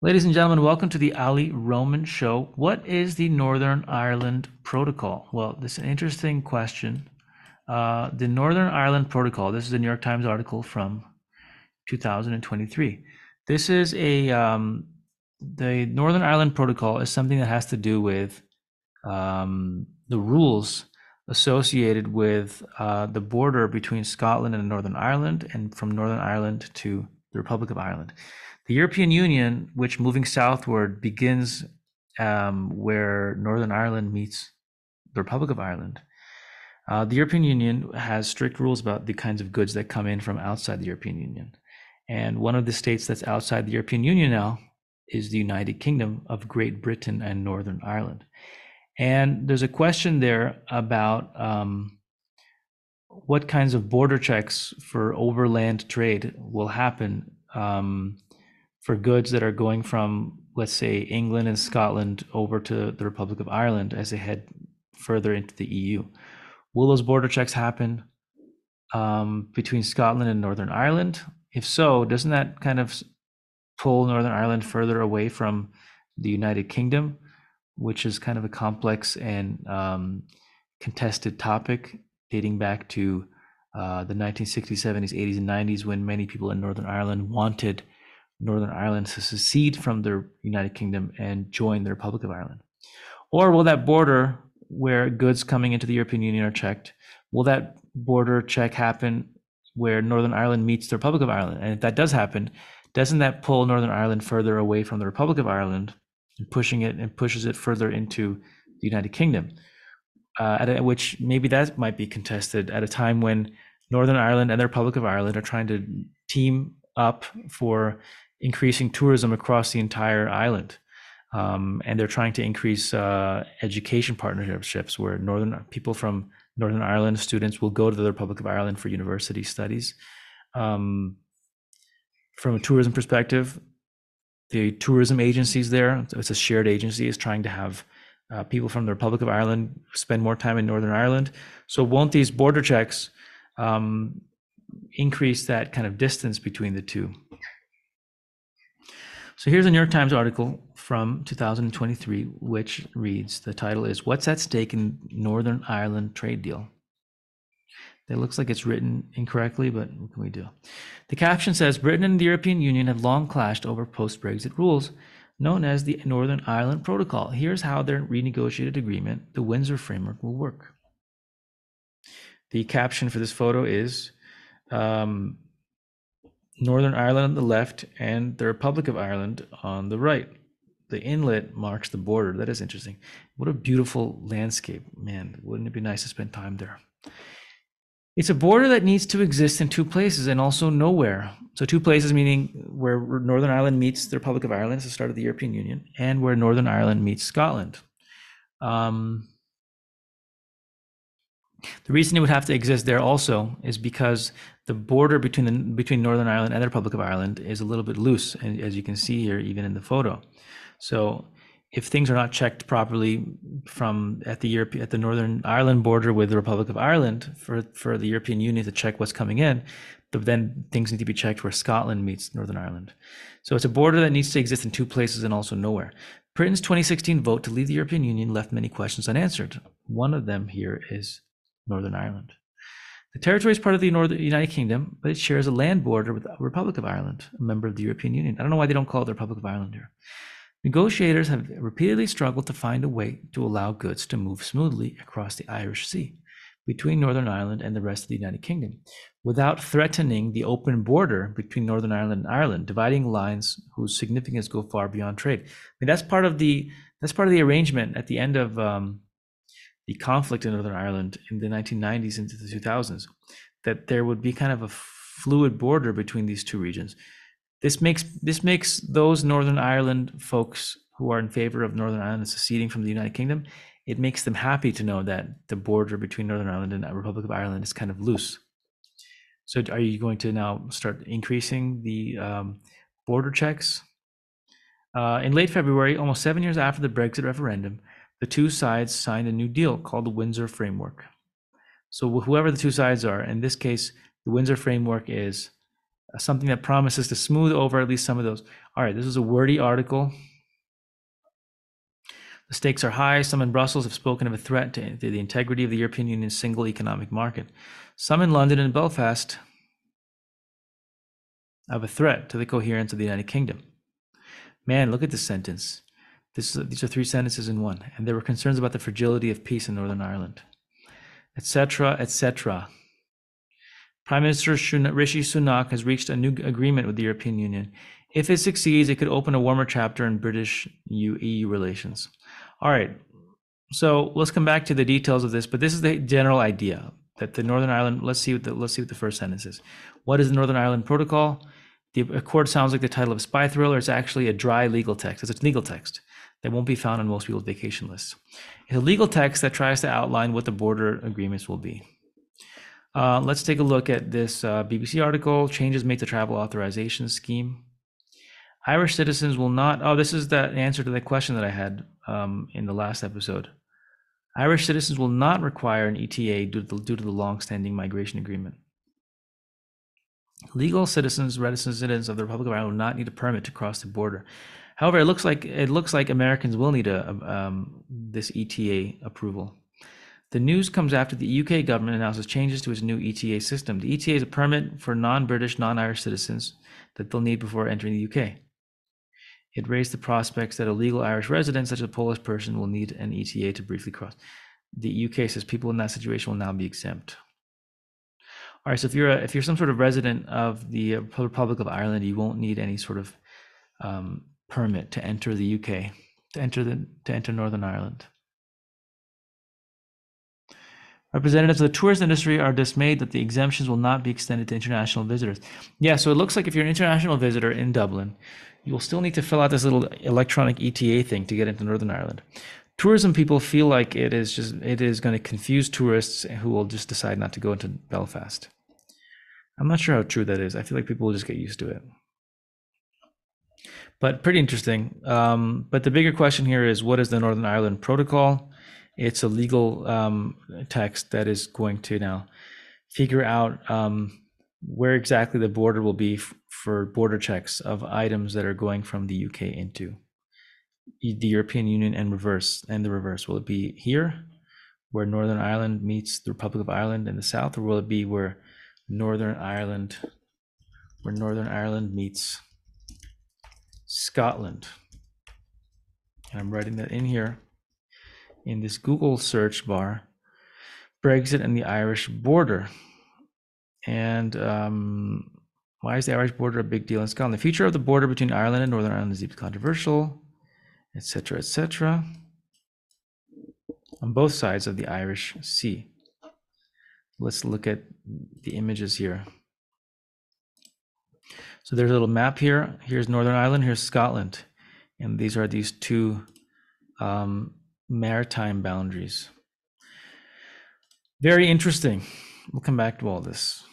Ladies and gentlemen, welcome to the Ali Roman Show. What is the Northern Ireland Protocol? Well, this is an interesting question. Uh, the Northern Ireland Protocol, this is a New York Times article from 2023. This is a, um, the Northern Ireland Protocol is something that has to do with um, the rules associated with uh, the border between Scotland and Northern Ireland and from Northern Ireland to the Republic of Ireland. The European Union, which moving southward begins um, where Northern Ireland meets the Republic of Ireland. Uh, the European Union has strict rules about the kinds of goods that come in from outside the European Union. And one of the states that's outside the European Union now is the United Kingdom of Great Britain and Northern Ireland. And there's a question there about um, what kinds of border checks for overland trade will happen um, for goods that are going from, let's say, England and Scotland over to the Republic of Ireland as they head further into the EU. Will those border checks happen um, between Scotland and Northern Ireland? If so, doesn't that kind of pull Northern Ireland further away from the United Kingdom? which is kind of a complex and um, contested topic dating back to uh, the 1960s, 70s, 80s, and 90s when many people in Northern Ireland wanted Northern Ireland to secede from the United Kingdom and join the Republic of Ireland? Or will that border where goods coming into the European Union are checked, will that border check happen where Northern Ireland meets the Republic of Ireland? And if that does happen, doesn't that pull Northern Ireland further away from the Republic of Ireland and pushing it and pushes it further into the United Kingdom, uh, at a, which maybe that might be contested at a time when Northern Ireland and the Republic of Ireland are trying to team up for increasing tourism across the entire island. Um, and they're trying to increase uh, education partnerships where northern people from Northern Ireland students will go to the Republic of Ireland for university studies. Um, from a tourism perspective, the tourism agencies there. It's a shared agency. is trying to have uh, people from the Republic of Ireland spend more time in Northern Ireland. So won't these border checks um, increase that kind of distance between the two? So here's a New York Times article from 2023, which reads the title is What's at Stake in Northern Ireland Trade Deal? It looks like it's written incorrectly, but what can we do? The caption says Britain and the European Union have long clashed over post Brexit rules, known as the Northern Ireland Protocol. Here's how their renegotiated agreement, the Windsor Framework, will work. The caption for this photo is um, Northern Ireland on the left and the Republic of Ireland on the right. The inlet marks the border. That is interesting. What a beautiful landscape. Man, wouldn't it be nice to spend time there? It's a border that needs to exist in two places and also nowhere. So two places meaning where Northern Ireland meets the Republic of Ireland, it's the start of the European Union, and where Northern Ireland meets Scotland. Um, the reason it would have to exist there also is because the border between the, between Northern Ireland and the Republic of Ireland is a little bit loose, and as you can see here, even in the photo. So if things are not checked properly from at the Europe at the Northern Ireland border with the Republic of Ireland for for the European Union to check what's coming in, then things need to be checked where Scotland meets Northern Ireland. So it's a border that needs to exist in two places and also nowhere. Britain's 2016 vote to leave the European Union left many questions unanswered. One of them here is Northern Ireland. The territory is part of the Northern United Kingdom, but it shares a land border with the Republic of Ireland, a member of the European Union. I don't know why they don't call it the Republic of Ireland here. Negotiators have repeatedly struggled to find a way to allow goods to move smoothly across the Irish Sea between Northern Ireland and the rest of the United Kingdom without threatening the open border between Northern Ireland and Ireland, dividing lines whose significance go far beyond trade. I mean, that's part of the that's part of the arrangement at the end of um, the conflict in Northern Ireland in the 1990s into the 2000s, that there would be kind of a fluid border between these two regions. This makes this makes those Northern Ireland folks who are in favor of Northern Ireland seceding from the United Kingdom, it makes them happy to know that the border between Northern Ireland and the Republic of Ireland is kind of loose. So, are you going to now start increasing the um, border checks? Uh, in late February, almost seven years after the Brexit referendum, the two sides signed a new deal called the Windsor Framework. So, whoever the two sides are, in this case, the Windsor Framework is uh, something that promises to smooth over at least some of those. All right, this is a wordy article. The stakes are high. Some in Brussels have spoken of a threat to the integrity of the European Union's single economic market. Some in London and Belfast of a threat to the coherence of the United Kingdom. Man, look at this sentence. This is, these are three sentences in one. And there were concerns about the fragility of peace in Northern Ireland, etc., etc. Prime Minister Rishi Sunak has reached a new agreement with the European Union. If it succeeds, it could open a warmer chapter in British EU relations. All right, so let's come back to the details of this, but this is the general idea that the Northern Ireland. Let's see what the let's see what the first sentence is. What is the Northern Ireland Protocol? The accord sounds like the title of a spy thriller. It's actually a dry legal text. It's a legal text that won't be found on most people's vacation lists. It's a legal text that tries to outline what the border agreements will be. Uh, let's take a look at this uh, BBC article changes made to travel authorization scheme. Irish citizens will not. Oh, this is the answer to the question that I had um, in the last episode. Irish citizens will not require an ETA due to, the, due to the long-standing migration agreement. Legal citizens, resident citizens of the Republic of Ireland will not need a permit to cross the border. However, it looks like it looks like Americans will need a um, this ETA approval. The news comes after the UK government announces changes to its new ETA system. The ETA is a permit for non-British, non-Irish citizens that they'll need before entering the UK. It raised the prospects that a legal Irish resident, such as a Polish person, will need an ETA to briefly cross. The UK says people in that situation will now be exempt. All right, so if you're a, if you're some sort of resident of the Republic of Ireland, you won't need any sort of um, permit to enter the UK, to enter the to enter Northern Ireland. Representatives of the tourist industry are dismayed that the exemptions will not be extended to international visitors. Yeah, so it looks like if you're an international visitor in Dublin, you will still need to fill out this little electronic ETA thing to get into Northern Ireland. Tourism people feel like it is just it is going to confuse tourists who will just decide not to go into Belfast. I'm not sure how true that is. I feel like people will just get used to it. But pretty interesting. Um, but the bigger question here is what is the Northern Ireland Protocol? It's a legal um, text that is going to now figure out um, where exactly the border will be f- for border checks of items that are going from the UK into the European Union and reverse and the reverse. Will it be here where Northern Ireland meets the Republic of Ireland in the south, or will it be where Northern Ireland where Northern Ireland meets Scotland? And I'm writing that in here in this Google search bar Brexit and the Irish border. And um, why is the Irish border a big deal in Scotland? The future of the border between Ireland and Northern Ireland is deeply controversial, etc., etc. On both sides of the Irish Sea. Let's look at the images here. So there's a little map here. Here's Northern Ireland, here's Scotland. And these are these two um, maritime boundaries. Very interesting. We'll come back to all this.